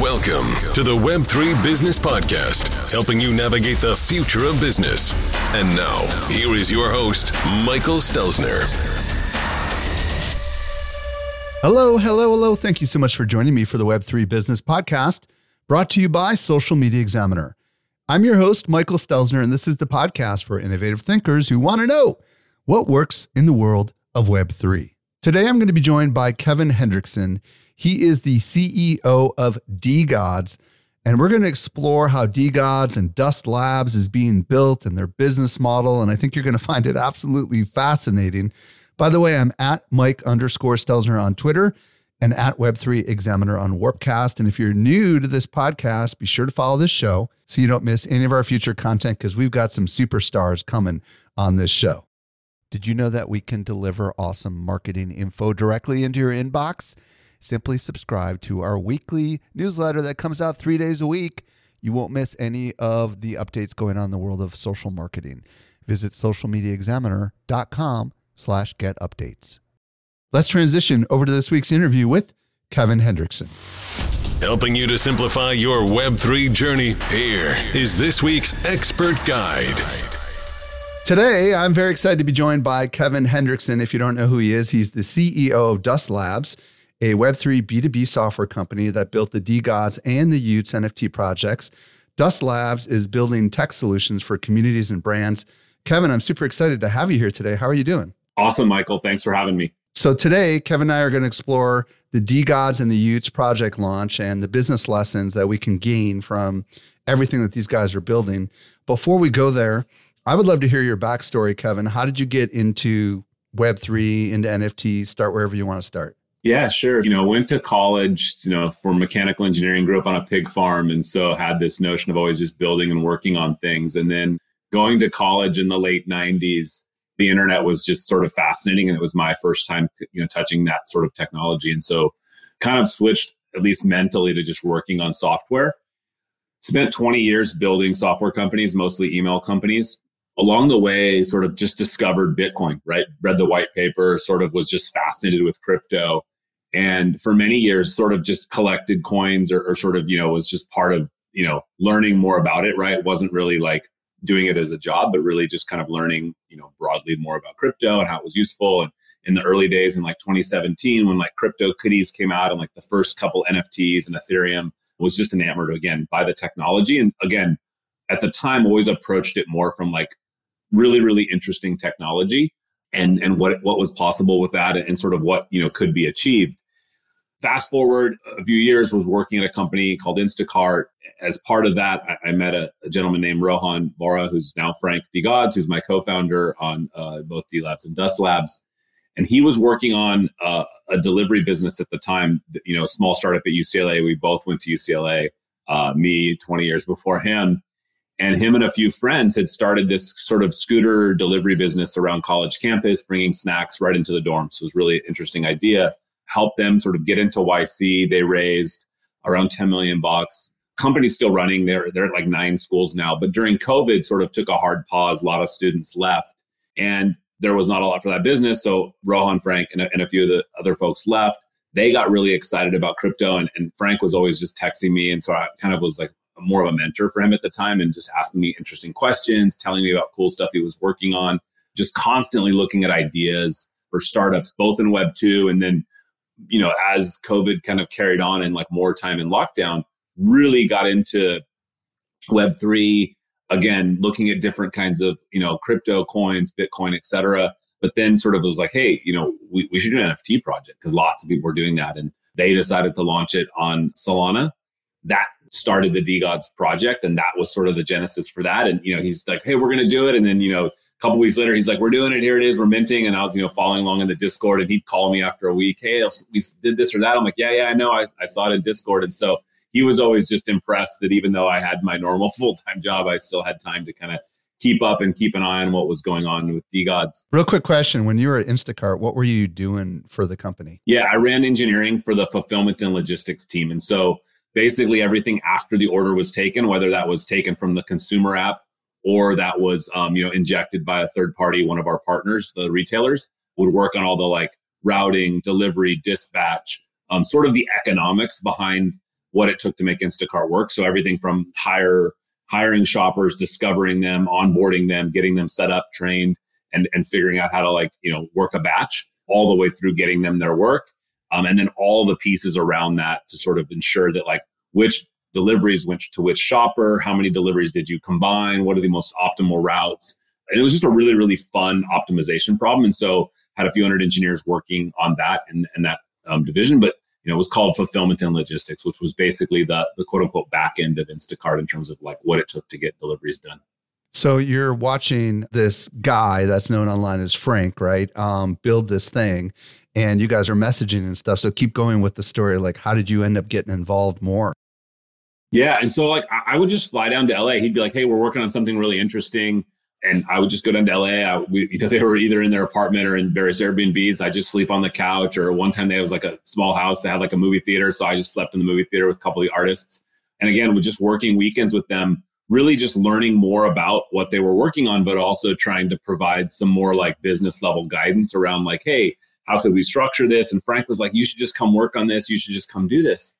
Welcome to the Web3 Business Podcast, helping you navigate the future of business. And now, here is your host, Michael Stelzner. Hello, hello, hello. Thank you so much for joining me for the Web3 Business Podcast, brought to you by Social Media Examiner. I'm your host, Michael Stelzner, and this is the podcast for innovative thinkers who want to know what works in the world of Web3. Today, I'm going to be joined by Kevin Henrikson. He is the CEO of DeGods, and we're going to explore how DeGods and Dust Labs is being built and their business model. And I think you're going to find it absolutely fascinating. By the way, I'm at Mike underscore Stelzner on Twitter and at Web3 Examiner on Warpcast. And if you're new to this podcast, be sure to follow this show so you don't miss any of our future content because we've got some superstars coming on this show. Did you know that we can deliver awesome marketing info directly into your inbox? Simply subscribe to our weekly newsletter that comes out three days a week. You won't miss any of the updates going on in the world of social marketing. Visit socialmediaexaminer.com slash get updates. Let's transition over to this week's interview with Kevin Henrikson. Helping you to simplify your Web3 journey, here is this week's expert guide. Today, I'm very excited to be joined by Kevin Henrikson. If you don't know who he is, he's the CEO of Dust Labs a Web3 B2B software company that built the DeGods and the y00ts NFT projects. Dust Labs is building tech solutions for communities and brands. Kevin, I'm super excited to have you here today. How are you doing? Awesome, Michael. Thanks for having me. So, today, Kevin and I are going to explore the DeGods and the y00ts project launch and the business lessons that we can gain from everything that these guys are building. Before we go there, I would love to hear your backstory, Kevin. How did you get into Web3, into NFTs? Start wherever you want to start. Yeah, sure. You know, went to college, you know, for mechanical engineering, grew up on a pig farm. And so had this notion of always just building and working on things. And then going to college in the late 90s, the internet was just sort of fascinating. And it was my first time, you know, touching that sort of technology. And so kind of switched, at least mentally, to just working on software. Spent 20 years building software companies, mostly email companies along the way sort of just discovered bitcoin right read the white paper sort of was just fascinated with crypto and for many years sort of just collected coins or, or, sort of you know was just part of you know learning more about it right? Wasn't really like doing it as a job but really just kind of learning you know broadly more about crypto and how it was useful. And in the early days in like 2017 when like CryptoKitties came out and like the first couple nfts and ethereum was just enamored again by the technology. And again at the time always approached it more from like really really interesting technology and and what what was possible with that and sort of what you know could be achieved fast forward a few years was working at a company called instacart. As part of that i, I met a, a, gentleman named rohan vora who's now frank DeGods who's my co-founder on uh, both d labs and dust labs. And he was working on uh, a delivery business at the time you know small startup at ucla we both went to ucla uh, me 20 years before him and him and a few friends had started this sort of scooter delivery business around college campus bringing snacks right into the dorms. It was really interesting idea help them sort of get into YC. They raised around 10 million bucks. Company's still running. They're they're at like nine schools now. But during COVID, sort of took a hard pause. A lot of students left, and there was not a lot for that business. So Rohan, Frank, and a, and a few of the other folks left. They got really excited about crypto, and, and Frank was always just texting me, and so I kind of was like more of a mentor for him at the time, and just asking me interesting questions, telling me about cool stuff he was working on, just constantly looking at ideas for startups, both in Web two and then you know, as COVID kind of carried on and like more time in lockdown, really got into Web3, again, looking at different kinds of, you know, crypto coins, Bitcoin, et cetera. But then sort of was like, hey, you know, we, we should do an NFT project because lots of people were doing that. And they decided to launch it on Solana. That started the DeGods project. And that was sort of the genesis for that. And, you know, he's like, hey, we're going to do it. And then, you know, couple weeks later, he's like, "We're doing it. Here it is. We're minting." And I was, you know, following along in the Discord, and he'd call me after a week. Hey, we did this or that. I'm like, "Yeah, yeah, I know. I, I saw it in Discord." And so he was always just impressed that even though I had my normal full time job, I still had time to kind of keep up and keep an eye on what was going on with DeGods. Real quick question: When you were at Instacart, what were you doing for the company? Yeah, I ran engineering for the fulfillment and logistics team, and so basically everything after the order was taken, whether that was taken from the consumer app or that was um, you know injected by a third party, one of our partners, the retailers, would work on all the like routing, delivery, dispatch, um, sort of the economics behind what it took to make Instacart work. So everything from hire hiring shoppers, discovering them, onboarding them, getting them set up, trained, and and figuring out how to like you know work a batch all the way through getting them their work, um, and then all the pieces around that to sort of ensure that like which deliveries went to which shopper, how many deliveries did you combine, what are the most optimal routes, and it was just a really really fun optimization problem, and so had a few hundred engineers working on that and, that um, division, but you know, it was called fulfillment and logistics, which was basically the the quote unquote back end of Instacart in terms of like what it took to get deliveries done. So you're watching this guy that's known online as Frank, right? Um, build this thing, and you guys are messaging and stuff. So keep going with the story. Like, how did you end up getting involved more? Yeah, and so like I would just fly down to LA. He'd be like, "Hey, we're working on something really interesting." and I would just go down to LA. I, we, you know, they were either in their apartment or in various Airbnbs. I just sleep on the couch. Or one time they was like a small house that had like a movie theater, so I just slept in the movie theater with a couple of artists. And again, with just working weekends with them, really just learning more about what they were working on, but also trying to provide some more like business level guidance around like, hey, how could we structure this? And Frank was like, you should just come work on this. You should just come do this.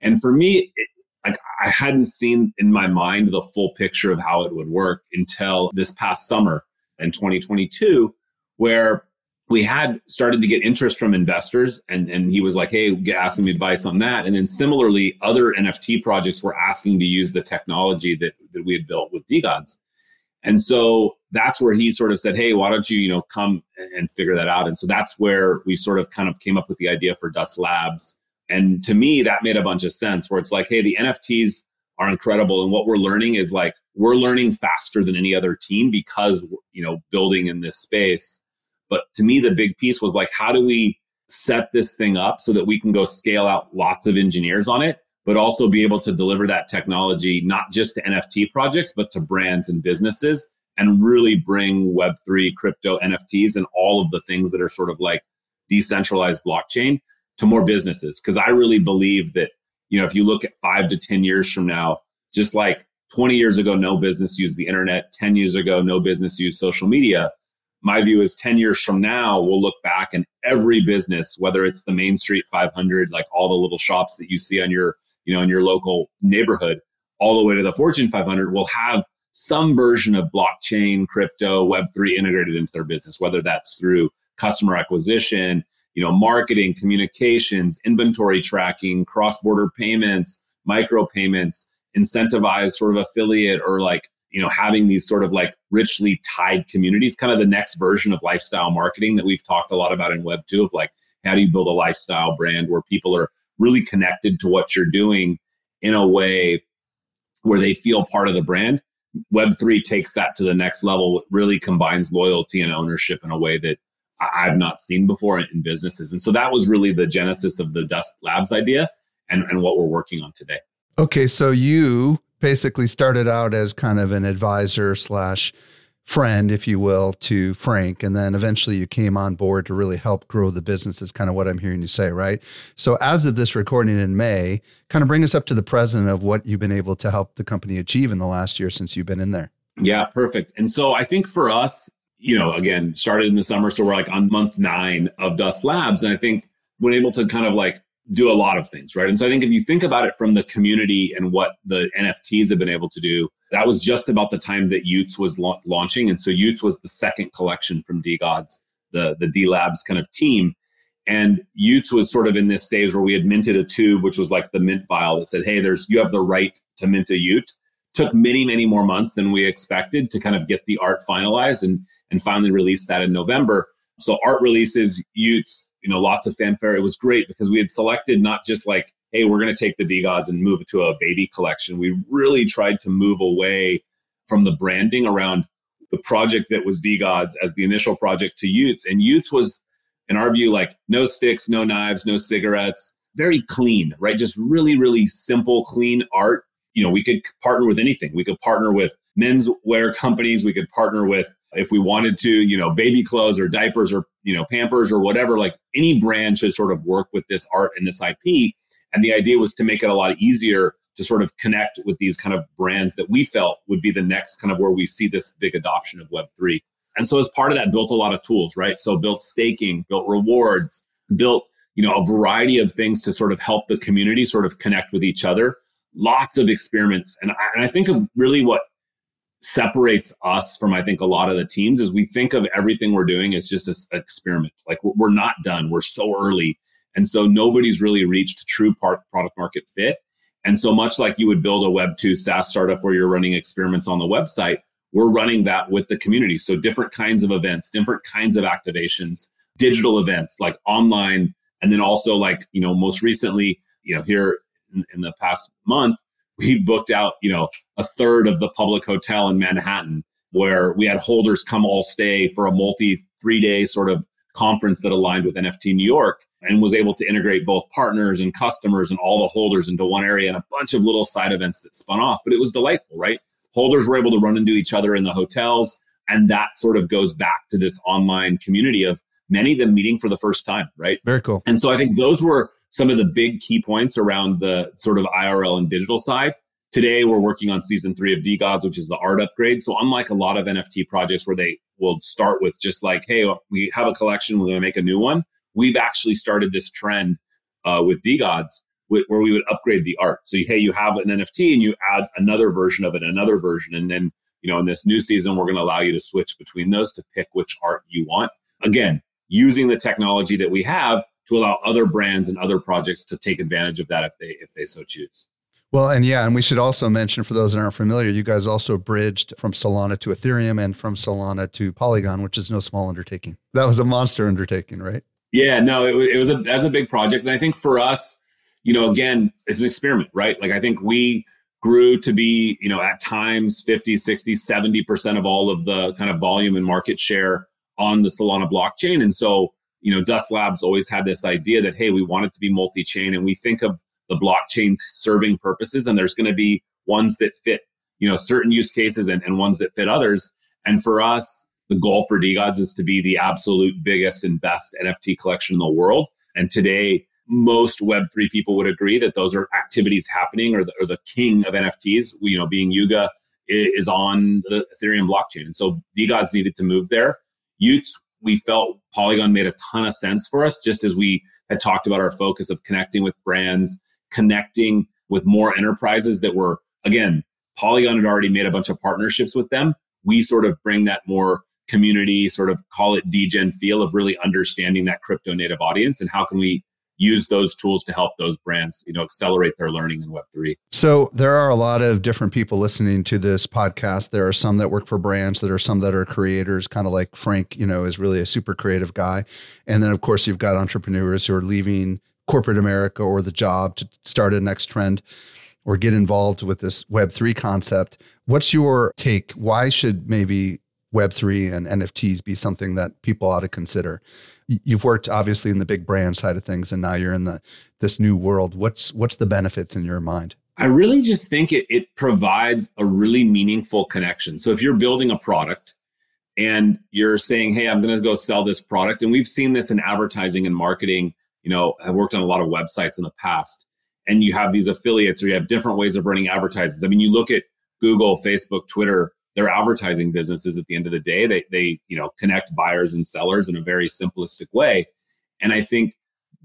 And for me, it, like I hadn't seen in my mind the full picture of how it would work until this past summer in 2022, where we had started to get interest from investors and, and he was like, hey, get asking me advice on that. And then similarly, other NFT projects were asking to use the technology that, that we had built with DeGods. And so that's where he sort of said, hey, why don't you, you know, come and figure that out? And so that's where we sort of kind of came up with the idea for Dust Labs and to me, that made a bunch of sense where it's like, hey, the NFTs are incredible. And what we're learning is like, we're learning faster than any other team because, you know, building in this space. But to me, the big piece was like, how do we set this thing up so that we can go scale out lots of engineers on it, but also be able to deliver that technology, not just to NFT projects, but to brands and businesses and really bring Web3 crypto NFTs and all of the things that are sort of like decentralized blockchain to more businesses because I really believe that you know if you look at five to ten years from now, just like 20 years ago, no business used the internet. 10 years ago, no business used social media. My view is 10 years from now, we'll look back and every business, whether it's the Main Street 500, like all the little shops that you see on your, you know, in your local neighborhood, all the way to the Fortune 500, will have some version of blockchain, crypto, Web3 integrated into their business, whether that's through customer acquisition, you know, marketing, communications, inventory tracking, cross-border payments, micro payments, incentivized sort of affiliate or like, you know, having these sort of like richly tied communities, kind of the next version of lifestyle marketing that we've talked a lot about in Web 2 of like, how do you build a lifestyle brand where people are really connected to what you're doing in a way where they feel part of the brand? Web3 takes that to the next level, really combines loyalty and ownership in a way that I've not seen before in businesses. And so that was really the genesis of the Dust Labs idea and, and what we're working on today. Okay. So you basically started out as kind of an advisor slash friend, if you will, to Frank. And then eventually you came on board to really help grow the business, is kind of what I'm hearing you say, right? So, as of this recording in May, kind of bring us up to the present of what you've been able to help the company achieve in the last year since you've been in there. Yeah, perfect. And so I think for us, you know, again, started in the summer. So we're like on month nine of Dust Labs. And I think we're able to kind of like do a lot of things, right? And so I think if you think about it from the community and what the NFTs have been able to do, that was just about the time that y00ts was la- launching. And so y00ts was the second collection from DeGods, the, the D Labs kind of team. And y00ts was sort of in this stage where we had minted a tube, which was like the mint file that said, hey, there's you have the right to mint a y00t. Took many, many more months than we expected to kind of get the art finalized. And and finally released that in November. So art releases, y00ts, you know, lots of fanfare. It was great because we had selected not just like, hey, we're going to take the DeGods and move it to a baby collection. We really tried to move away from the branding around the project that was DeGods as the initial project to y00ts. And y00ts was, in our view, like no sticks, no knives, no cigarettes, very clean, right? Just really, really simple, clean art. You know, we could partner with anything. We could partner with menswear companies. We could partner with, if we wanted to, you know, baby clothes or diapers or, you know, Pampers or whatever. Like any brand should sort of work with this art and this IP. And the idea was to make it a lot easier to sort of connect with these kind of brands that we felt would be the next kind of where we see this big adoption of Web3. And so as part of that, built a lot of tools, right? So built staking, built rewards, built, you know, a variety of things to sort of help the community sort of connect with each other. Lots of experiments. And I, and I think of really what separates us from, I think, a lot of the teams is we think of everything we're doing as just an experiment. Like we're not done. We're so early. And so nobody's really reached true part product market fit. And so much like you would build a Web 2 SaaS startup where you're running experiments on the website, we're running that with the community. So different kinds of events, different kinds of activations, digital events like online, and then also like, you know, most recently, you know, here in, in the past month, we booked out, you know, a third of the public hotel in Manhattan where we had holders come all stay for a multi three day sort of conference that aligned with NFT New York and was able to integrate both partners and customers and all the holders into one area and a bunch of little side events that spun off. But it was delightful, right? Holders were able to run into each other in the hotels. And that sort of goes back to this online community of many of them meeting for the first time, right? Very cool. And so I think those were some of the big key points around the sort of IRL and digital side. Today, we're working on season three of DeGods, which is the art upgrade. So, unlike a lot of NFT projects where they will start with just like, hey, we have a collection, we're going to make a new one, we've actually started this trend uh, with DeGods where we would upgrade the art. So, hey, you have an NFT and you add another version of it, another version. And then, you know, in this new season, we're going to allow you to switch between those to pick which art you want. Again, using the technology that we have to allow other brands and other projects to take advantage of that if they if they so choose. Well, and yeah, and we should also mention for those that aren't familiar, you guys also bridged from Solana to Ethereum and from Solana to Polygon, which is no small undertaking. That was a monster undertaking, right? Yeah, no, it, it was a that's a big project, and I think for us, you know, again, it's an experiment, right? Like I think we grew to be, you know, at times 50, 60, 70% of all of the kind of volume and market share on the Solana blockchain. And so, you know, Dust Labs always had this idea that, hey, we want it to be multi chain. And we think of the blockchains serving purposes, and there's going to be ones that fit, you know, certain use cases and, and ones that fit others. And for us, the goal for DeGods is to be the absolute biggest and best NFT collection in the world. And today, most Web3 people would agree that those are activities happening or the, or the king of NFTs, you know, being Yuga is on the Ethereum blockchain. And so DeGods needed to move there. y00ts, we felt Polygon made a ton of sense for us, just as we had talked about our focus of connecting with brands, connecting with more enterprises that were, again, Polygon had already made a bunch of partnerships with them. We sort of bring that more community, sort of call it degen feel of really understanding that crypto native audience and how can we use those tools to help those brands you know accelerate their learning in web3 so there are a lot of different people listening to this podcast. There are some that work for brands there are some that are creators kind of like frank you know is really a super creative guy. And then of course you've got entrepreneurs who are leaving corporate america or the job to start a next trend or get involved with this web3 concept. What's your take? Why should maybe web3 and nfts be something that people ought to consider you've worked obviously in the big brand side of things and now you're in the this new world. What's what's the benefits in your mind? I really just think it, it provides a really meaningful connection. So if you're building a product and you're saying hey i'm going to go sell this product and we've seen this in advertising and marketing you know i've worked on a lot of websites in the past and you have these affiliates or you have different ways of running advertisements. I mean you look at google facebook twitter they're advertising businesses at the end of the day. They they you know connect buyers and sellers in a very simplistic way, and I think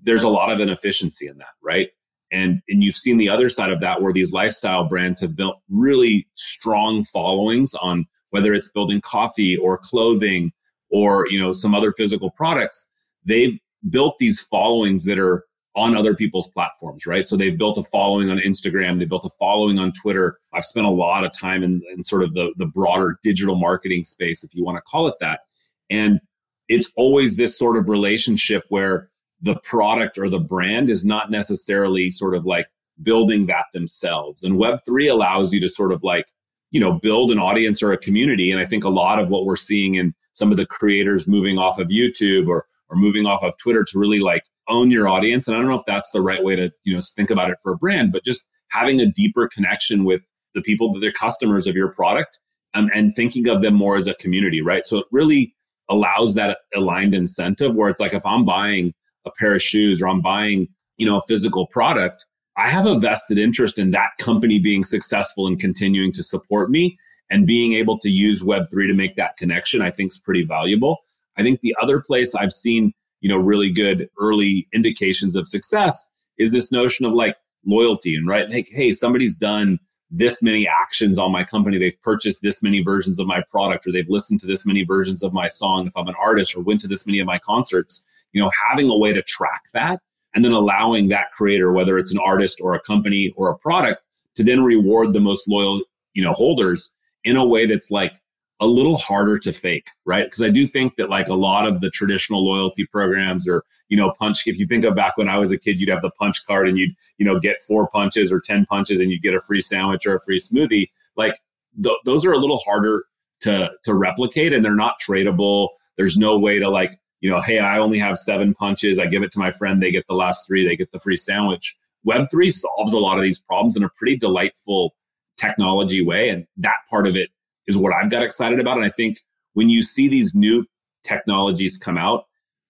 there's a lot of inefficiency in that, right? And and you've seen the other side of that where these lifestyle brands have built really strong followings on whether it's building coffee or clothing or you know some other physical products. They've built these followings that are on other people's platforms, right? So they've built a following on Instagram, they built a following on Twitter. I've spent a lot of time in, in sort of the, the broader digital marketing space, if you want to call it that. And it's always this sort of relationship where the product or the brand is not necessarily sort of like building that themselves. And Web3 allows you to sort of like you know, build an audience or a community. And I think a lot of what we're seeing in some of the creators moving off of YouTube or or moving off of Twitter to really like own your audience. And I don't know if that's the right way to, you know, think about it for a brand, but just having a deeper connection with the people that are customers of your product um, and thinking of them more as a community, right? So it really allows that aligned incentive where it's like if I'm buying a pair of shoes or I'm buying, you know, a physical product, I have a vested interest in that company being successful and continuing to support me and being able to use Web3 to make that connection, I think is pretty valuable. I think the other place I've seen, you know, really good early indications of success is this notion of like loyalty and right, like, hey, somebody's done this many actions on my company. They've purchased this many versions of my product, or they've listened to this many versions of my song. If I'm an artist, or went to this many of my concerts, you know, having a way to track that and then allowing that creator, whether it's an artist or a company or a product, to then reward the most loyal, you know, holders in a way that's like a little harder to fake, right? Because I do think that like a lot of the traditional loyalty programs or, you know, punch, if you think of back when I was a kid, you'd have the punch card and you'd, you know, get four punches or 10 punches and you'd get a free sandwich or a free smoothie. Like th- those are a little harder to, to replicate and they're not tradable. There's no way to like, you know, hey, I only have seven punches. I give it to my friend. They get the last three. They get the free sandwich. Web3 solves a lot of these problems in a pretty delightful technology way. And that part of it is what I've got excited about. And I think when you see these new technologies come out,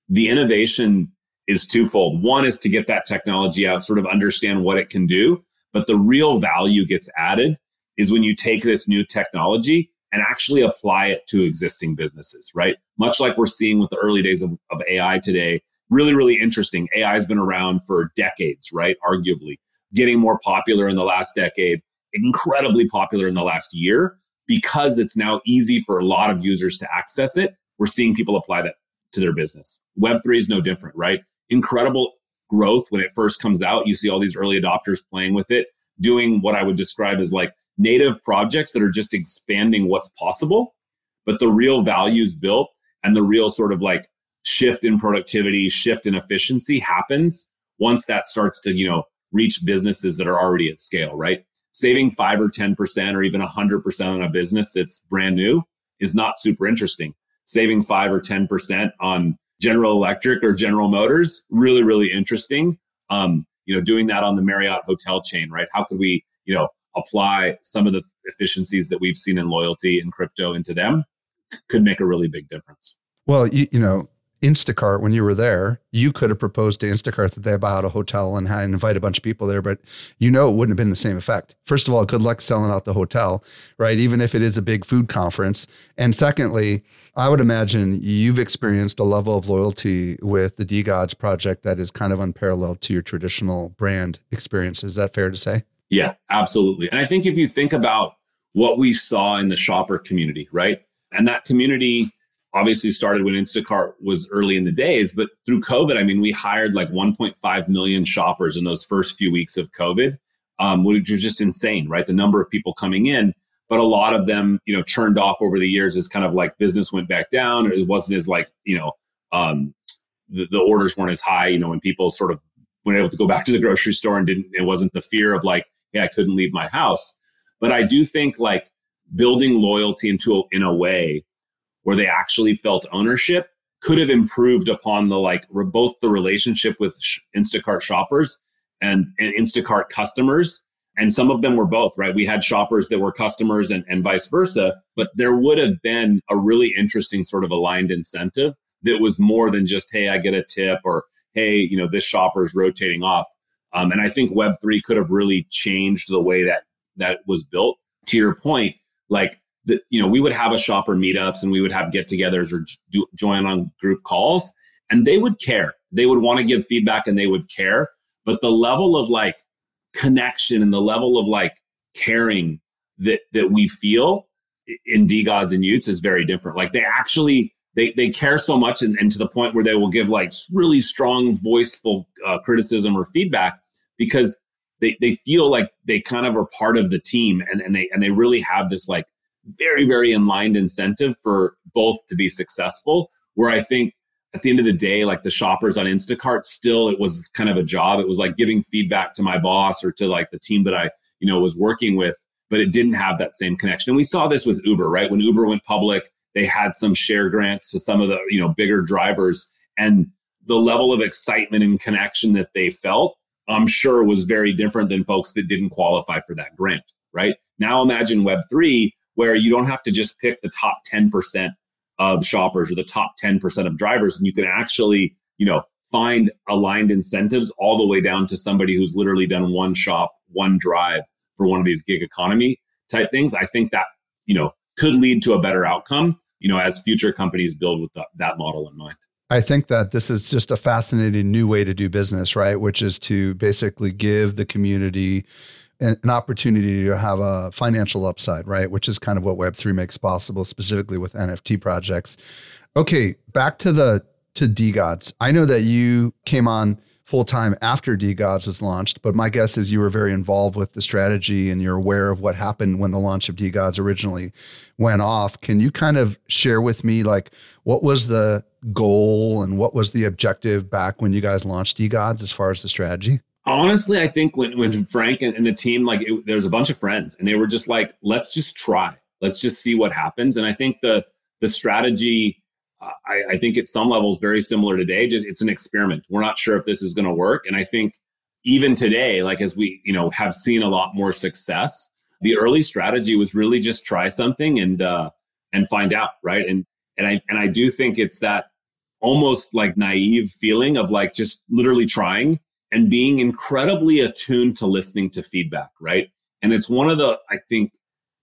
the innovation is twofold. One is to get that technology out, sort of understand what it can do. But the real value gets added is when you take this new technology and actually apply it to existing businesses, right? Much like we're seeing with the early days of, of AI today. Really, really interesting. AI has been around for decades, right? Arguably getting more popular in the last decade, incredibly popular in the last year because it's now easy for a lot of users to access it. We're seeing people apply that to their business. Web3 is no different, right? Incredible growth when it first comes out. You see all these early adopters playing with it, doing what I would describe as like native projects that are just expanding what's possible. But the real values built and the real sort of like shift in productivity, shift in efficiency happens once that starts to, you know, reach businesses that are already at scale, right? Saving five or 10% or even 100% on a business that's brand new is not super interesting. Saving five or 10% on General Electric or General Motors, really, really interesting. Um, you know, doing that on the Marriott hotel chain, right? How could we, you know, apply some of the efficiencies that we've seen in loyalty and crypto into them could make a really big difference. Well, you, you know, Instacart, when you were there, you could have proposed to Instacart that they buy out a hotel and invite a bunch of people there, but you know it wouldn't have been the same effect. First of all, good luck selling out the hotel, right? Even if it is a big food conference. And secondly, I would imagine you've experienced a level of loyalty with the DeGods project that is kind of unparalleled to your traditional brand experience. Is that fair to say? Yeah, absolutely. And I think if you think about what we saw in the shopper community, right? And that community obviously started when Instacart was early in the days, but through COVID, I mean, we hired like 1.5 million shoppers in those first few weeks of COVID, um, which was just insane, right? The number of people coming in, but a lot of them, you know, churned off over the years as kind of like business went back down, or it wasn't as like, you know, um, the, the orders weren't as high, you know, when people sort of were able to go back to the grocery store and didn't, it wasn't the fear of like, hey, I couldn't leave my house. But I do think like building loyalty into a, in a way where they actually felt ownership could have improved upon the like both the relationship with Instacart shoppers and, and Instacart customers. And some of them were both, right? We had shoppers that were customers and, and vice versa, but there would have been a really interesting sort of aligned incentive that was more than just, hey, I get a tip or hey, you know, this shopper is rotating off. Um, and I think Web3 could have really changed the way that that was built. To your point, like that you know we would have a shopper meetups and we would have get-togethers or do, join on group calls and they would care. They would want to give feedback and they would care but the level of like connection and the level of like caring that that we feel in DeGods and y00ts is very different. Like they actually they they care so much and, and to the point where they will give like really strong voiceful uh, criticism or feedback because they, they feel like they kind of are part of the team and, and they and they really have this like very, very aligned incentive for both to be successful. Where I think at the end of the day, like the shoppers on Instacart, still it was kind of a job. It was like giving feedback to my boss or to like the team that I, you know, was working with. but it didn't have that same connection. And we saw this with Uber, right? When Uber went public, they had some share grants to some of the, you know, bigger drivers and the level of excitement and connection that they felt, I'm sure was very different than folks that didn't qualify for that grant, right? Now imagine Web3 where you don't have to just pick the top 10% of shoppers or the top 10% of drivers and you can actually, you know, find aligned incentives all the way down to somebody who's literally done one shop, one drive for one of these gig economy type things. I think that, you know, could lead to a better outcome, you know, as future companies build with the, that model in mind. I think that this is just a fascinating new way to do business, right? Which is to basically give the community an, opportunity to have a financial upside, right? Which is kind of what Web3 makes possible, specifically with NFT projects. Okay, back to the to DeGods. I know that you came on full time after DeGods was launched, but my guess is you were very involved with the strategy and you're aware of what happened when the launch of DeGods originally went off. Can you kind of share with me like what was the goal and what was the objective back when you guys launched DeGods as far as the strategy? Honestly, I think when when Frank and, and the team like it, there was a bunch of friends and they were just like, let's just try, let's just see what happens. And I think the the strategy I, I, think at some levels very similar today. Just it's an experiment. We're not sure if this is going to work. And I think even today, like as we you know have seen a lot more success, the early strategy was really just try something and uh, and find out, right? And and I and I do think it's that almost like naive feeling of like just literally trying and being incredibly attuned to listening to feedback, right? And it's one of the I think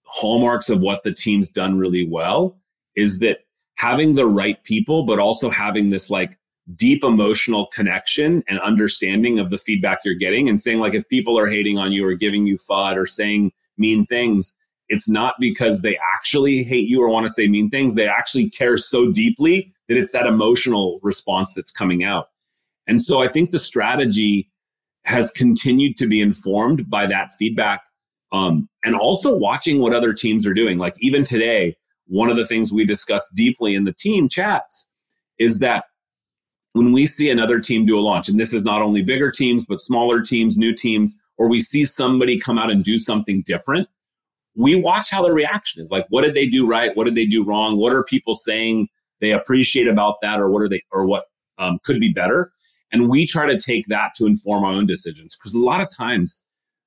hallmarks of what the team's done really well is that having the right people, but also having this like deep emotional connection and understanding of the feedback you're getting and saying like if people are hating on you or giving you FUD or saying mean things, it's not because they actually hate you or want to say mean things. They actually care so deeply that it's that emotional response that's coming out. And so I think the strategy has continued to be informed by that feedback um, and also watching what other teams are doing. Like even today, one of the things we discuss deeply in the team chats is that when we see another team do a launch, and this is not only bigger teams, but smaller teams, new teams, or we see somebody come out and do something different, we watch how the reaction is. Like, what did they do right? What did they do wrong? What are people saying they appreciate about that, or what are they, or what um, could be better? And we try to take that to inform our own decisions. Because a lot of times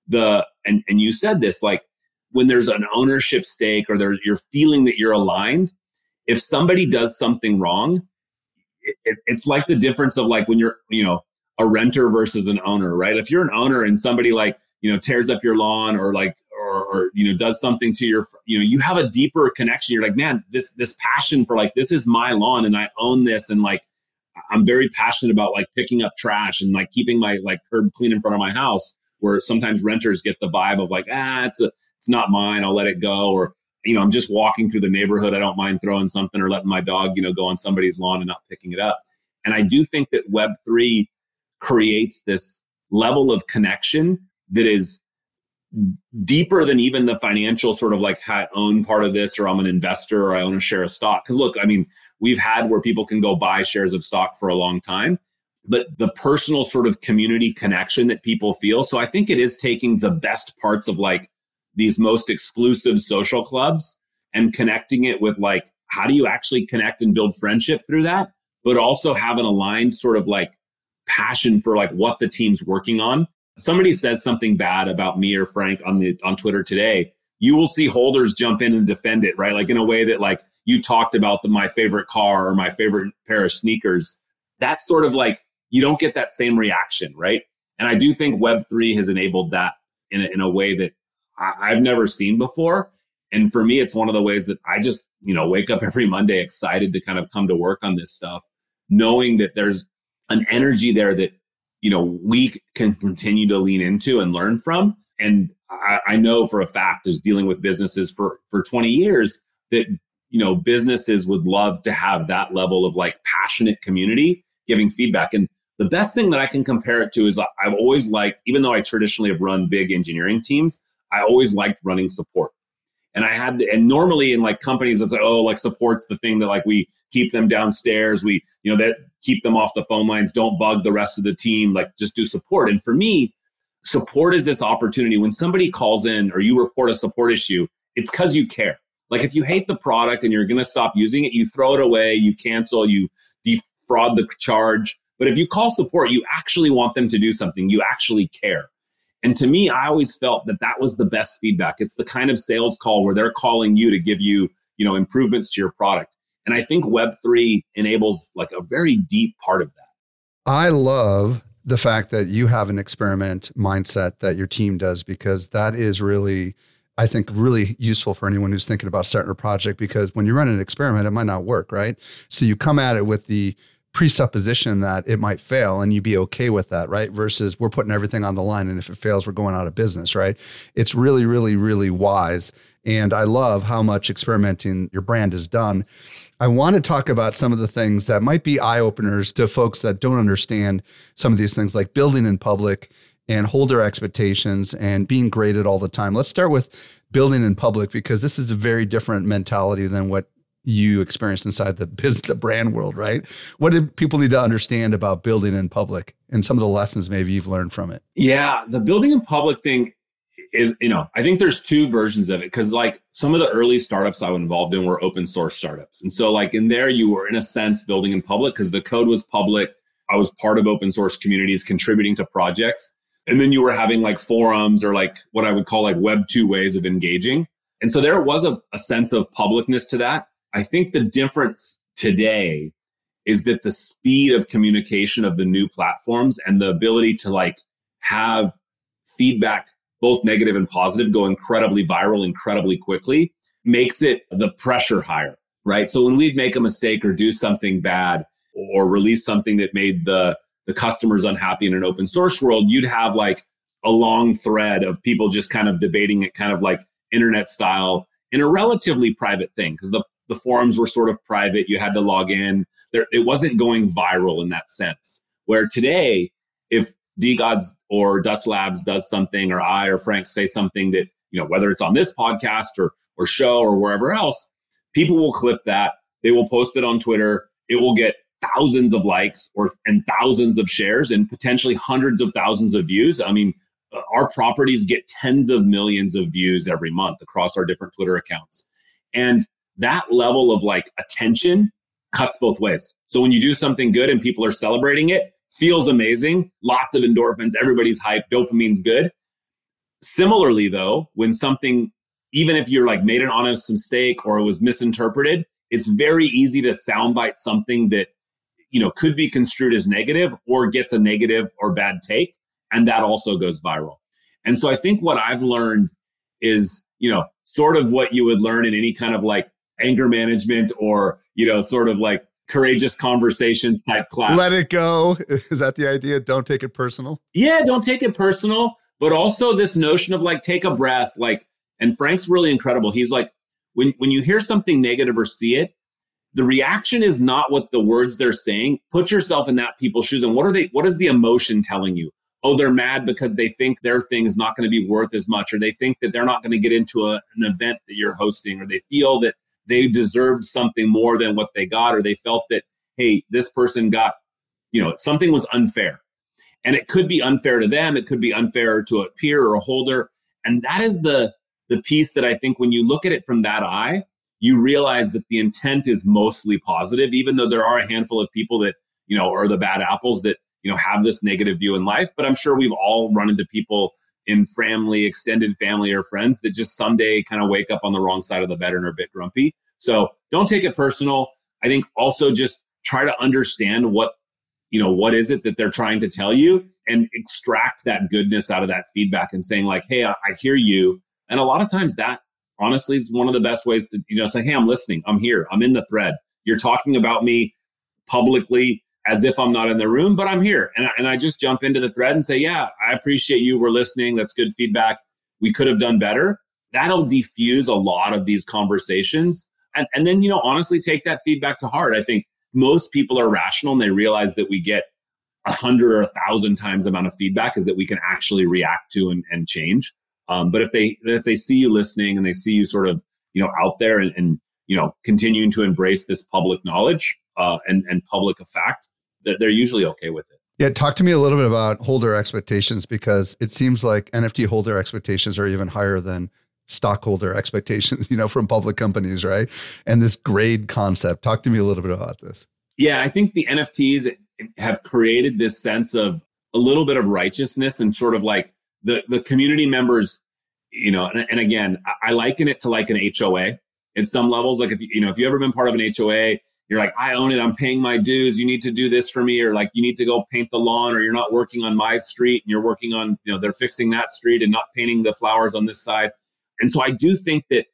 the and and you said this like when there's an ownership stake or there's you're feeling that you're aligned if somebody does something wrong it, it, it's like the difference of like when you're you know a renter versus an owner right? If you're an owner and somebody like you know tears up your lawn or like or, or you know does something to your you know you have a deeper connection. You're like man this this passion for like this is my lawn and i own this and like i'm very passionate about like picking up trash and like keeping my like curb clean in front of my house where sometimes renters get the vibe of like ah it's a it's not mine. I'll let it go. Or, you know, I'm just walking through the neighborhood. I don't mind throwing something or letting my dog, you know, go on somebody's lawn and not picking it up. And I do think that Web3 creates this level of connection that is deeper than even the financial sort of like I own part of this or I'm an investor or I own a share of stock. Because look, I mean, we've had where people can go buy shares of stock for a long time, but the personal sort of community connection that people feel. So I think it is taking the best parts of like these most exclusive social clubs and connecting it with like how do you actually connect and build friendship through that but also have an aligned sort of like passion for like what the team's working on somebody says something bad about me or frank on the on twitter today you will see holders jump in and defend it right like in a way that like you talked about the my favorite car or my favorite pair of sneakers that's sort of like you don't get that same reaction right and i do think web3 has enabled that in a, in a way that I, have never seen before. And for me, it's one of the ways that I just, you know, wake up every Monday excited to kind of come to work on this stuff, knowing that there's an energy there that, you know, we can continue to lean into and learn from. And I, I know for a fact, as dealing with businesses for, for 20 years, that, you know, businesses would love to have that level of like passionate community giving feedback. And the best thing that I can compare it to is uh, I've always liked, even though I traditionally have run big engineering teams, I always liked running support. And I had, and normally in like companies, it's like, oh, like support's the thing that like we keep them downstairs. We, you know, that keep them off the phone lines, don't bug the rest of the team, like just do support. And for me, support is this opportunity. When somebody calls in or you report a support issue, it's because you care. Like if you hate the product and you're going to stop using it, you throw it away, you cancel, you defraud the charge. But if you call support, you actually want them to do something, you actually care. And to me, I always felt that that was the best feedback. It's the kind of sales call where they're calling you to give you, you know, improvements to your product. And I think Web3 enables like a very deep part of that. I love the fact that you have an experiment mindset that your team does because that is really I think really useful for anyone who's thinking about starting a project because when you run an experiment, it might not work, right? So you come at it with the presupposition that it might fail and you'd be okay with that, right? Versus we're putting everything on the line and if it fails, we're going out of business, right? It's really, really, really wise. And I love how much experimenting your brand has done. I want to talk about some of the things that might be eye openers to folks that don't understand some of these things, like building in public and hold their expectations and being graded all the time. Let's start with building in public because this is a very different mentality than what you experienced inside the business, the brand world, right? What did people need to understand about building in public and some of the lessons maybe you've learned from it? Yeah, the building in public thing is, you know, I think there's two versions of it because like some of the early startups I was involved in were open source startups. And so like in there, you were in a sense building in public because the code was public. I was part of open source communities contributing to projects and then you were having like forums or like what I would call like web two ways of engaging. And so there was a, a sense of publicness to that. I think the difference today is that the speed of communication of the new platforms and the ability to like have feedback, both negative and positive, go incredibly viral incredibly quickly makes it the pressure higher, right? So when we'd make a mistake or do something bad or release something that made the the customer's unhappy in an open source world, you'd have like a long thread of people just kind of debating it kind of like internet style in a relatively private thing because the, the forums were sort of private. You had to log in. There, it wasn't going viral in that sense. Where today, if DeGods or Dust Labs does something, or I or Frank say something that, you know, whether it's on this podcast or or show or wherever else, people will clip that. They will post it on Twitter. It will get thousands of likes or and thousands of shares and potentially hundreds of thousands of views. I mean, uh, our properties get tens of millions of views every month across our different Twitter accounts. And that level of like attention cuts both ways. So when you do something good and people are celebrating it, feels amazing, lots of endorphins, everybody's hyped, dopamine's good. Similarly though, when something even if you're like made an honest mistake or it was misinterpreted, it's very easy to soundbite something that you know could be construed as negative or gets a negative or bad take and that also goes viral. And so i think what i've learned is you know sort of what you would learn in any kind of like anger management or you know sort of like courageous conversations type class. Let it go. Is that the idea? Don't take it personal? Yeah don't take it personal but also this notion of like take a breath like and frank's really incredible. He's like when when you hear something negative or see it the reaction is not what the words they're saying. Put yourself in that people's shoes and what are they what is the emotion telling you? Oh, they're mad because they think their thing is not going to be worth as much or they think that they're not going to get into a, an event that you're hosting or they feel that they deserved something more than what they got or they felt that hey, this person got, you know, something was unfair. And it could be unfair to them, it could be unfair to a peer or a holder, and that is the the piece that I think when you look at it from that eye, you realize that the intent is mostly positive, even though there are a handful of people that, you know, are the bad apples that, you know, have this negative view in life. But I'm sure we've all run into people in family, extended family, or friends that just someday kind of wake up on the wrong side of the bed and are a bit grumpy. So don't take it personal. I think also just try to understand what, you know, what is it that they're trying to tell you and extract that goodness out of that feedback and saying, like, hey, I, I hear you. And a lot of times that honestly is one of the best ways to you know say hey i'm listening. I'm here. I'm in the thread. You're talking about me publicly as if i'm not in the room but i'm here. And, and i just jump into the thread and say yeah i appreciate you. We're listening. That's good feedback. We could have done better. That'll defuse a lot of these conversations. And, and then you know honestly take that feedback to heart. I think most people are rational and they realize that we get a hundred or a thousand times amount of feedback is that we can actually react to and, and change um, but if they if they see you listening and they see you sort of you know out there and, and you know continuing to embrace this public knowledge uh, and and public effect, that they're usually okay with it. Yeah, talk to me a little bit about holder expectations because it seems like NFT holder expectations are even higher than stockholder expectations, you know, from public companies, right? And this grade concept. Talk to me a little bit about this. Yeah, I think the NFTs have created this sense of a little bit of righteousness and sort of like the the community members, you know, and, and again, I, I liken it to like an HOA in some levels. Like if you know, if you've ever been part of an HOA, you're like, I own it, I'm paying my dues. You need to do this for me, or like you need to go paint the lawn, or you're not working on my street and you're working on, you know, they're fixing that street and not painting the flowers on this side. And so I do think that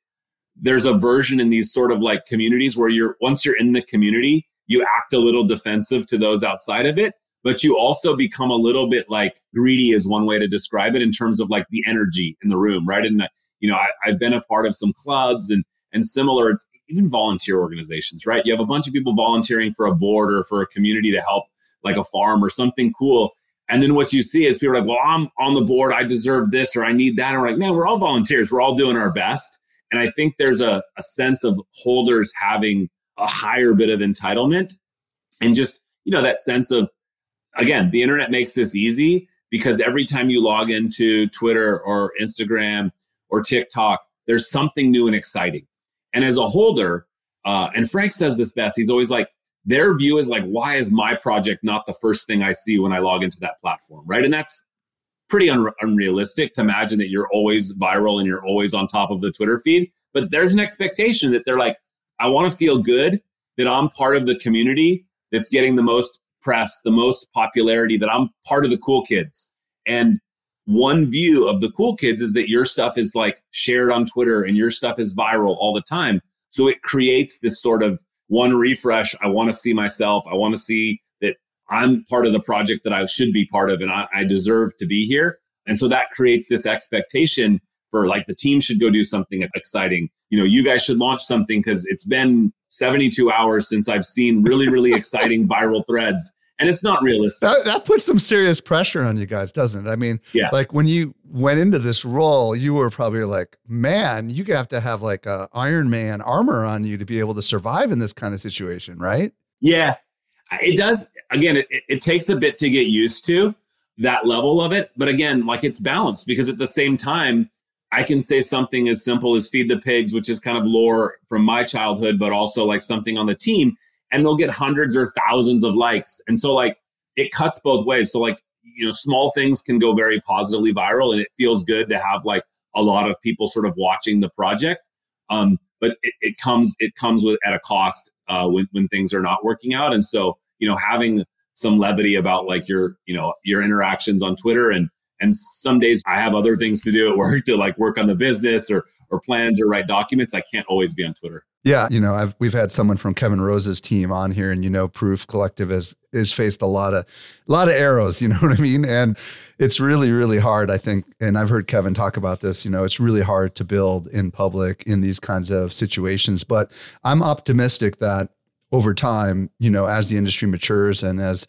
there's a version in these sort of like communities where you're once you're in the community, you act a little defensive to those outside of it, but you also become a little bit like greedy is one way to describe it in terms of like the energy in the room, right? And uh, you know, I, I've been a part of some clubs and and similar, even volunteer organizations, right? You have a bunch of people volunteering for a board or for a community to help, like a farm or something cool. And then what you see is people are like, well, I'm on the board. I deserve this or I need that. And we're like, man, we're all volunteers. We're all doing our best. And I think there's a, a sense of holders having a higher bit of entitlement and just, you know, that sense of, again, the internet makes this easy because every time you log into Twitter or Instagram or TikTok, there's something new and exciting. And as a holder, uh, and Frank says this best, he's always like, their view is like, why is my project not the first thing I see when I log into that platform? Right. And that's pretty un- unrealistic to imagine that you're always viral and you're always on top of the Twitter feed. But there's an expectation that they're like, I want to feel good that I'm part of the community that's getting the most press, the most popularity, that I'm part of the cool kids. And one view of the cool kids is that your stuff is like shared on Twitter and your stuff is viral all the time. So it creates this sort of one refresh. I want to see myself. I want to see that I'm part of the project that I should be part of and I, I deserve to be here. And so that creates this expectation for like the team should go do something exciting. You know, you guys should launch something because it's been 72 hours since I've seen really, really exciting viral threads and it's not realistic. That, that, puts some serious pressure on you guys, doesn't it? I mean, yeah. like when you went into this role, you were probably like, man, you have to have like a Iron Man armor on you to be able to survive in this kind of situation, right? Yeah, it does. Again, it, it takes a bit to get used to that level of it, but again, like it's balanced because at the same time, I can say something as simple as feed the pigs, which is kind of lore from my childhood, but also like something on the team and they'll get hundreds or thousands of likes. And so like it cuts both ways. So like, you know, small things can go very positively viral and it feels good to have like a lot of people sort of watching the project. Um, but it, it comes it comes with at a cost uh, when when things are not working out. And so, you know, having some levity about like your, you know, your interactions on Twitter and and some days I have other things to do at work to like work on the business or or plans or write documents. I can't always be on Twitter. Yeah, you know, I've we've had someone from Kevin Rose's team on here, and you know, Proof Collective has has faced a lot of a lot of arrows. You know what I mean? And it's really really hard. I think, and I've heard Kevin talk about this. You know, it's really hard to build in public in these kinds of situations. But I'm optimistic that over time, you know, as the industry matures and as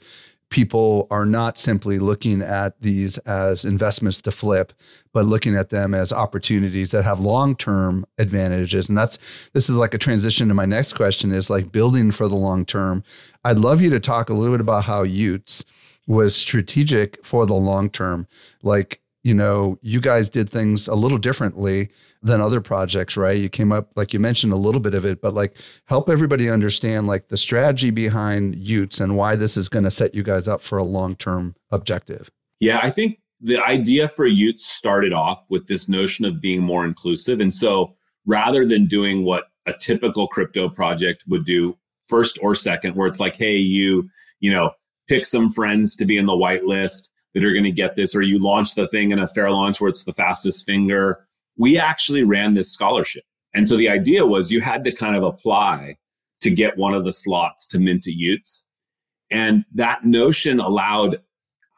people are not simply looking at these as investments to flip, but looking at them as opportunities that have long-term advantages. And that's this is like a transition to my next question is like building for the long term. I'd love you to talk a little bit about how y00ts was strategic for the long term. Like you know, you guys did things a little differently than other projects, right? You came up, like you mentioned a little bit of it, but like help everybody understand like the strategy behind y00ts and why this is going to set you guys up for a long term objective. Yeah, I think the idea for y00ts started off with this notion of being more inclusive. And so rather than doing what a typical crypto project would do, first or second, where it's like, hey, you, you know, pick some friends to be in the whitelist that are going to get this, or you launch the thing in a fair launch where it's the fastest finger. We actually ran this scholarship. And so the idea was you had to kind of apply to get one of the slots to mint a y00ts. And that notion allowed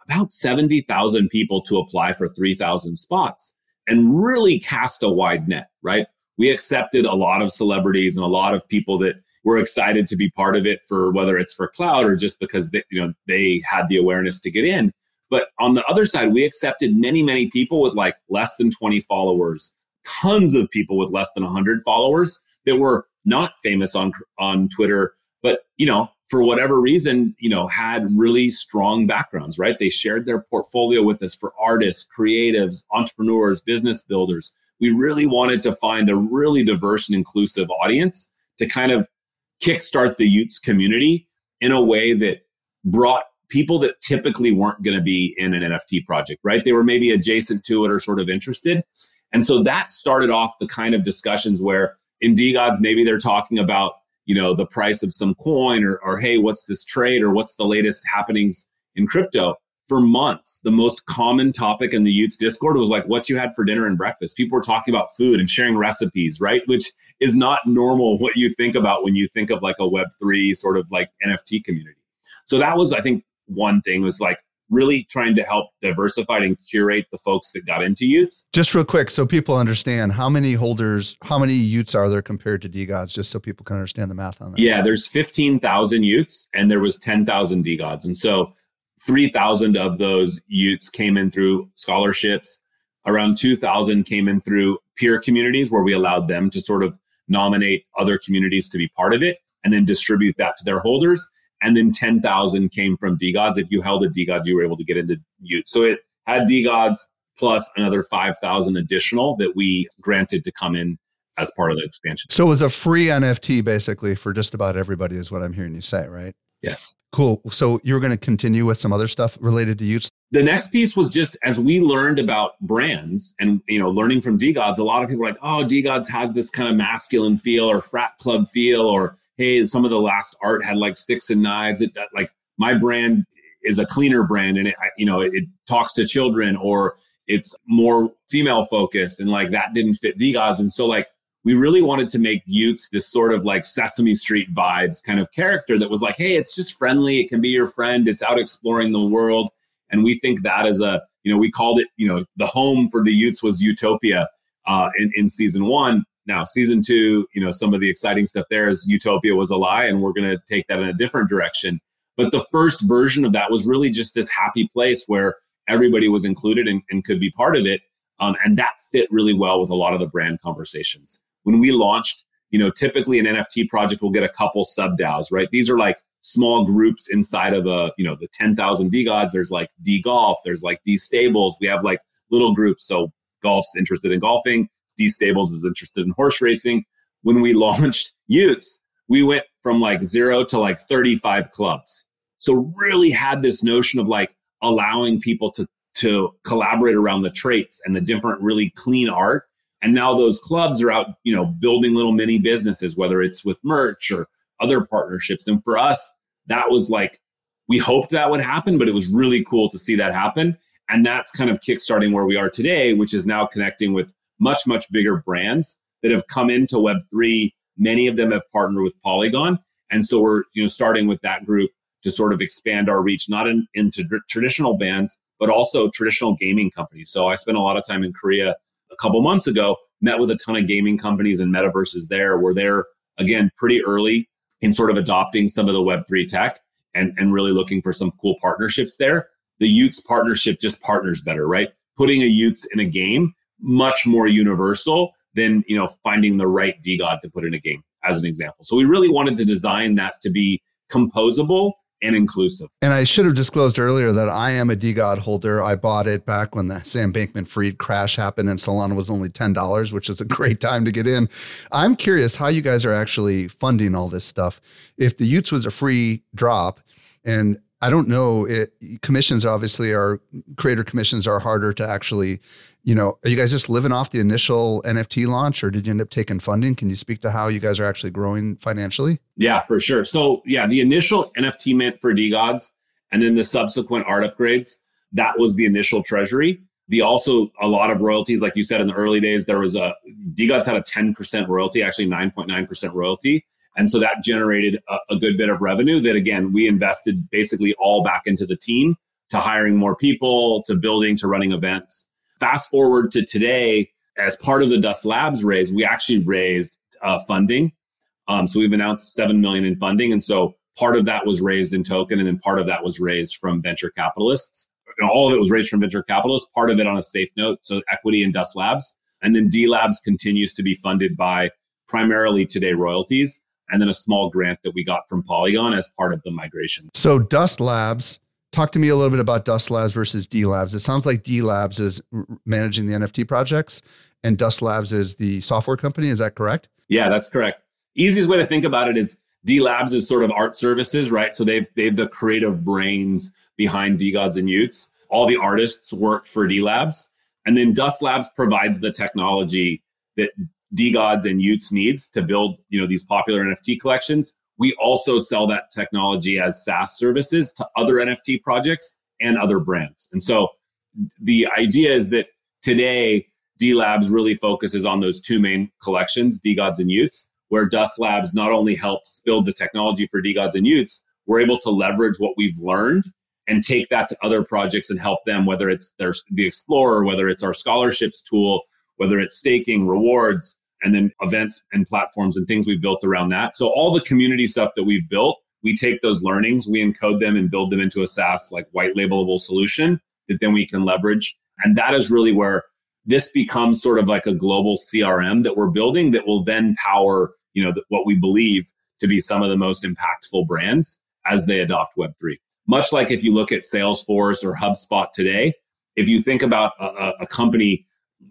about 70,000 people to apply for 3,000 spots and really cast a wide net, right? We accepted a lot of celebrities and a lot of people that were excited to be part of it for whether it's for cloud or just because they, you know they had the awareness to get in. But on the other side, we accepted many, many people with like less than 20 followers, tons of people with less than 100 followers that were not famous on on Twitter, but you know, for whatever reason, you know, had really strong backgrounds, right? They shared their portfolio with us for artists, creatives, entrepreneurs, business builders. We really wanted to find a really diverse and inclusive audience to kind of kickstart the y00ts community in a way that brought people that typically weren't going to be in an NFT project, right? They were maybe adjacent to it or sort of interested. And so that started off the kind of discussions where in DeGods, maybe they're talking about you know the price of some coin or, or hey what's this trade or what's the latest happenings in crypto for months the most common topic in the y00ts discord was like what you had for dinner and breakfast people were talking about food and sharing recipes right which is not normal what you think about when you think of like a web3 sort of like nft community so that was i think one thing was like really trying to help diversify and curate the folks that got into y00ts. Just real quick, so people understand how many holders, how many y00ts are there compared to DeGods, just so people can understand the math on that. Yeah, there's 15,000 y00ts and there was 10,000 DeGods. And so 3,000 of those y00ts came in through scholarships. Around 2,000 came in through peer communities where we allowed them to sort of nominate other communities to be part of it and then distribute that to their holders and then 10,000 came from DeGods. If you held a DeGod, you were able to get into y00t. So it had DeGods plus another 5,000 additional that we granted to come in as part of the expansion. So it was a free NFT basically for just about everybody, is what I'm hearing you say, right? Yes. Cool. So you're going to continue with some other stuff related to y00ts? The next piece was just as we learned about brands and you know learning from DeGods, a lot of people were like, oh, DeGods has this kind of masculine feel or frat club feel or hey, some of the last art had like sticks and knives. It like my brand is a cleaner brand, and it you know it, it talks to children or it's more female focused, and like that didn't fit DeGods, and so like we really wanted to make y00ts this sort of like Sesame Street vibes kind of character that was like, hey, it's just friendly. It can be your friend. It's out exploring the world. And we think that is a, you know, we called it, you know, the home for the y00ts was Utopia uh, in, in season one. Now, season two, you know, some of the exciting stuff there is Utopia was a lie, and we're going to take that in a different direction. But the first version of that was really just this happy place where everybody was included and, and could be part of it. Um, and that fit really well with a lot of the brand conversations. When we launched, you know, typically an NFT project will get a couple sub DAOs, right? These are like small groups inside of a, you know, the 10,000 DeGods. There's like D Golf, there's like D Stables. We have like little groups. So golf's interested in golfing, D Stables is interested in horse racing. When we launched y00ts, we went from like zero to like 35 clubs. So really had this notion of like allowing people to to collaborate around the traits and the different really clean art. And now those clubs are out, you know, building little mini businesses, whether it's with merch or other partnerships. And for us, that was like we hoped that would happen, but it was really cool to see that happen. And that's kind of kickstarting where we are today, which is now connecting with much, much bigger brands that have come into Web3. Many of them have partnered with Polygon. And so we're, you know, starting with that group to sort of expand our reach, not in, into traditional bands, but also traditional gaming companies. So I spent a lot of time in Korea a couple months ago, met with a ton of gaming companies and metaverses there where they're, again, pretty early in sort of adopting some of the Web3 tech and, and really looking for some cool partnerships there. The y00ts partnership just partners better, right? Putting a y00ts in a game much more universal than you know finding the right DeGod to put in a game as an example. So we really wanted to design that to be composable and inclusive. And I should have disclosed earlier that I am a DeGod holder. I bought it back when the Sam Bankman Fried crash happened and Solana was only $10, which is a great time to get in. I'm curious how you guys are actually funding all this stuff. If the y00ts was a free drop and I don't know. It, commissions obviously are creator commissions are harder to actually, you know. Are you guys just living off the initial NFT launch, or did you end up taking funding? Can you speak to how you guys are actually growing financially? Yeah, for sure. So yeah, the initial NFT mint for DeGods, and then the subsequent art upgrades. That was the initial treasury. The also a lot of royalties, like you said in the early days, there was a DeGods had a ten percent royalty, actually nine point nine percent royalty and so that generated a, a good bit of revenue that, again, we invested basically all back into the team to hiring more people, to building, to running events. Fast forward to today, as part of the Dust Labs raise, we actually raised uh, funding. Um, so we've announced seven million in funding, and so part of that was raised in token, and then part of that was raised from venture capitalists. And all of it was raised from venture capitalists. Part of it on a safe note, so equity in Dust Labs, and then DeLabs continues to be funded by primarily today royalties and then a small grant that we got from Polygon as part of the migration. So Dust Labs, talk to me a little bit about Dust Labs versus DeLabs. It sounds like DeLabs is managing the NFT projects and Dust Labs is the software company. Is that correct? Yeah, that's correct. Easiest way to think about it is DeLabs is sort of art services, right? So they've they've the creative brains behind DeGods and y00ts. All the artists work for DeLabs. And then Dust Labs provides the technology that DeGods and y00ts needs to build, you know, these popular NFT collections. We also sell that technology as SaaS services to other NFT projects and other brands. And so the idea is that today DeLabs really focuses on those two main collections, DeGods and y00ts, where Dust Labs not only helps build the technology for DeGods and y00ts, we're able to leverage what we've learned and take that to other projects and help them, whether it's their, the Explorer, whether it's our scholarships tool, whether it's staking, rewards, and then events and platforms and things we've built around that. So all the community stuff that we've built, we take those learnings, we encode them and build them into a SaaS like white labelable solution that then we can leverage. And that is really where this becomes sort of like a global CRM that we're building that will then power, you know, what we believe to be some of the most impactful brands as they adopt Web3. Much like if you look at Salesforce or HubSpot today, if you think about a, a company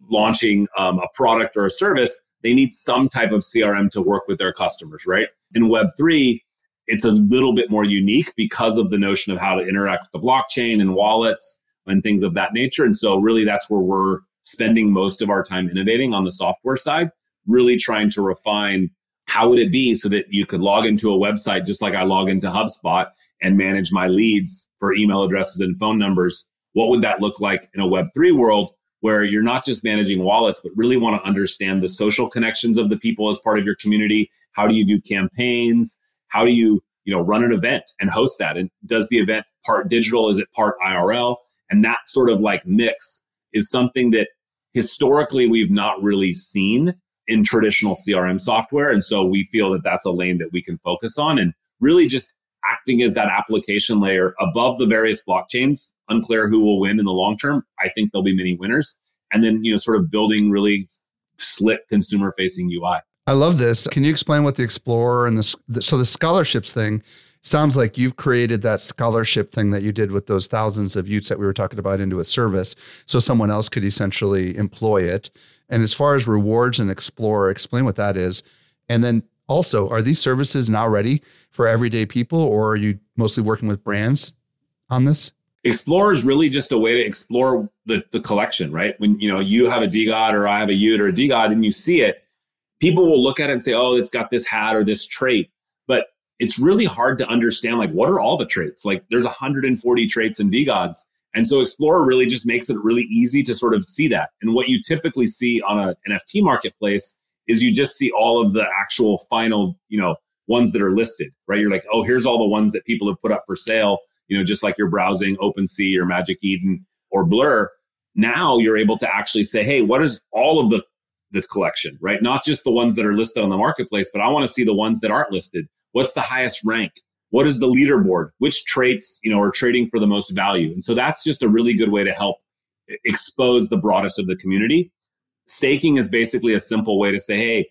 launching um, a product or a service, they need some type of CRM to work with their customers, right? In Web3, it's a little bit more unique because of the notion of how to interact with the blockchain and wallets and things of that nature. And so, really, that's where we're spending most of our time innovating on the software side, really trying to refine how would it be so that you could log into a website just like I log into HubSpot and manage my leads for email addresses and phone numbers. What would that look like in a Web3 world where you're not just managing wallets, but really want to understand the social connections of the people as part of your community? How do you do campaigns? How do you, you know, run an event and host that? And does the event part digital? Is it part IRL? And that sort of like mix is something that historically we've not really seen in traditional CRM software. And so we feel that that's a lane that we can focus on and really just acting as that application layer above the various blockchains. Unclear who will win in the long term. I think there'll be many winners. And then, you know, sort of building really slick consumer facing UI. I love this. Can you explain what the Explorer and this, so the scholarships thing sounds like you've created that scholarship thing that you did with those thousands of y00ts that we were talking about into a service so someone else could essentially employ it. And as far as rewards and Explorer, explain what that is. And then also, are these services now ready for everyday people, or are you mostly working with brands on this? Explorer is really just a way to explore the, the collection, right? When you know you have a DeGod or I have a y00t or a DeGod and you see it, people will look at it and say, "Oh, it's got this hat or this trait," but it's really hard to understand like what are all the traits? Like there's 140 traits in DeGods. And so Explorer really just makes it really easy to sort of see that. And what you typically see on an NFT marketplace is you just see all of the actual final, you know, ones that are listed, right? You're like, oh, here's all the ones that people have put up for sale, you know, just like you're browsing OpenSea or Magic Eden or Blur. Now you're able to actually say, hey, what is all of the the collection, right? Not just the ones that are listed on the marketplace, but I want to see the ones that aren't listed. What's the highest rank? What is the leaderboard? Which traits, you know, are trading for the most value? And so that's just a really good way to help expose the broadest of the community staking is basically a simple way to say, hey,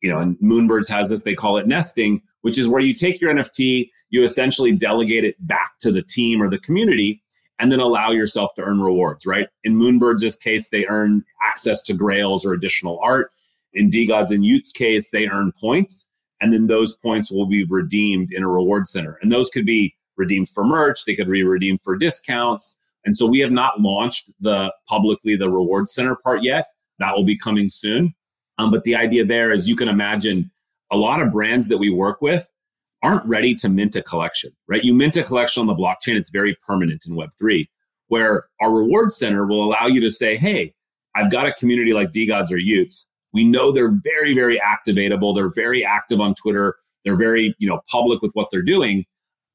you know, and Moonbirds has this, they call it nesting, which is where you take your NFT, you essentially delegate it back to the team or the community, and then allow yourself to earn rewards, right? In Moonbirds' case, they earn access to grails or additional art. In DeGods and y00t's case, they earn points, and then those points will be redeemed in a reward center. And those could be redeemed for merch, they could be redeemed for discounts. And so we have not launched the publicly the reward center part yet, that will be coming soon. Um, but the idea there is you can imagine a lot of brands that we work with aren't ready to mint a collection, right? You mint a collection on the blockchain, it's very permanent in Web3, where our reward center will allow you to say, hey, I've got a community like DeGods or y00ts. We know they're very, very activatable. They're very active on Twitter. They're very, you know, public with what they're doing.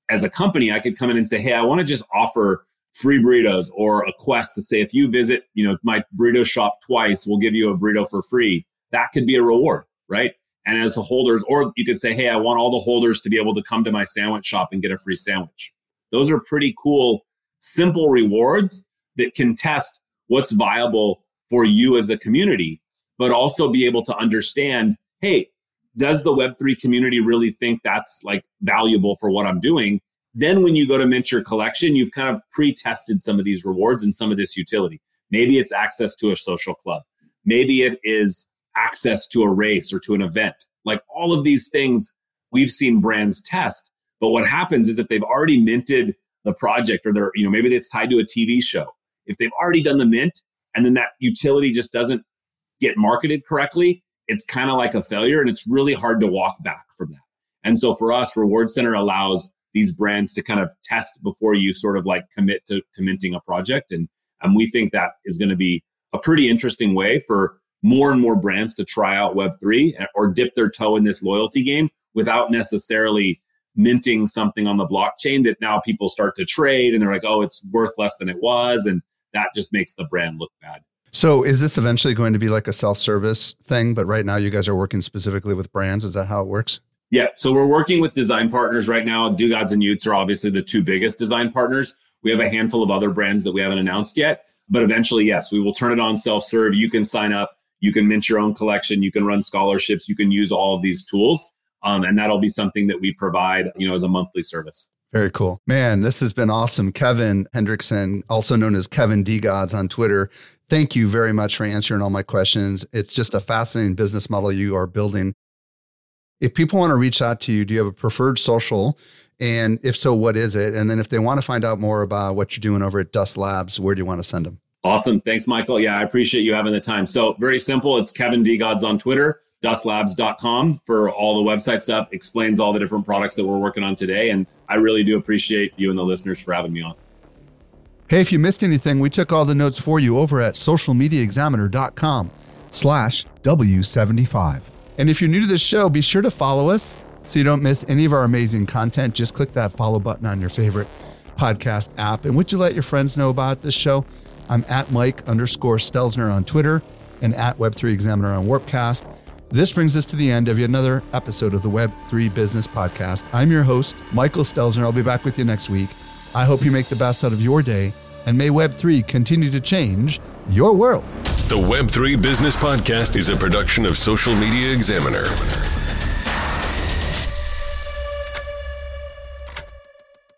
As a company, I could come in and say, hey, I want to just offer free burritos or a quest to say if you visit you know my burrito shop twice we'll give you a burrito for free. That could be a reward right? And as the holders or you could say hey i want all the holders to be able to come to my sandwich shop and get a free sandwich. Those are pretty cool simple rewards that can test what's viable for you as a community but also be able to understand hey does the Web3 community really think that's like valuable for what I'm doing? Then when you go to mint your collection, you've kind of pre-tested some of these rewards and some of this utility. Maybe it's access to a social club. Maybe it is access to a race or to an event. Like all of these things we've seen brands test. But what happens is if they've already minted the project or they're, you know, maybe it's tied to a TV show. If they've already done the mint and then that utility just doesn't get marketed correctly, it's kind of like a failure and it's really hard to walk back from that. And so for us, Reward Center allows these brands to kind of test before you sort of like commit to, to minting a project. And, and we think that is going to be a pretty interesting way for more and more brands to try out Web3 or dip their toe in this loyalty game without necessarily minting something on the blockchain that now people start to trade and they're like, oh, it's worth less than it was. And that just makes the brand look bad. So is this eventually going to be like a self-service thing? But right now you guys are working specifically with brands. Is that how it works? Yeah. So we're working with design partners right now. DeGods and y00ts are obviously the two biggest design partners. We have a handful of other brands that we haven't announced yet. But eventually, yes, we will turn it on self-serve. You can sign up. You can mint your own collection. You can run scholarships. You can use all of these tools. Um, and that'll be something that we provide, you know, as a monthly service. Very cool. Man, this has been awesome. Kevin Henrikson, also known as Kevin DeGods on Twitter. Thank you very much for answering all my questions. It's just a fascinating business model you are building. If people want to reach out to you, do you have a preferred social? And if so, what is it? And then if they want to find out more about what you're doing over at Dust Labs, where do you want to send them? Awesome. Thanks, Michael. Yeah, I appreciate you having the time. So, very simple. It's Kevin DeGods on Twitter dustlabs.com for all the website stuff, explains all the different products that we're working on today. And I really do appreciate you and the listeners for having me on. Hey, if you missed anything, we took all the notes for you over at socialmediaexaminer.com slash W75. And if you're new to this show, be sure to follow us so you don't miss any of our amazing content. Just click that follow button on your favorite podcast app. And would you let your friends know about this show? I'm at Mike underscore Stelzner on Twitter and at Web3 Examiner on Warpcast. This brings us to the end of yet another episode of the Web3 Business Podcast. I'm your host, Michael Stelzner. I'll be back with you next week. I hope you make the best out of your day, and may Web3 continue to change your world. The Web3 Business Podcast is a production of Social Media Examiner.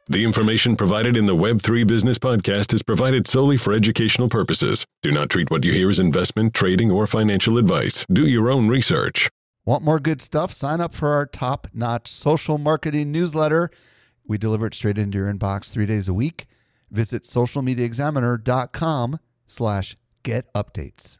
The information provided in the Web3 Business Podcast is provided solely for educational purposes. Do not treat what you hear as investment, trading, or financial advice. Do your own research. Want more good stuff? Sign up for our top notch social marketing newsletter. We deliver it straight into your inbox three days a week. Visit socialmediaexaminer.com slash get updates.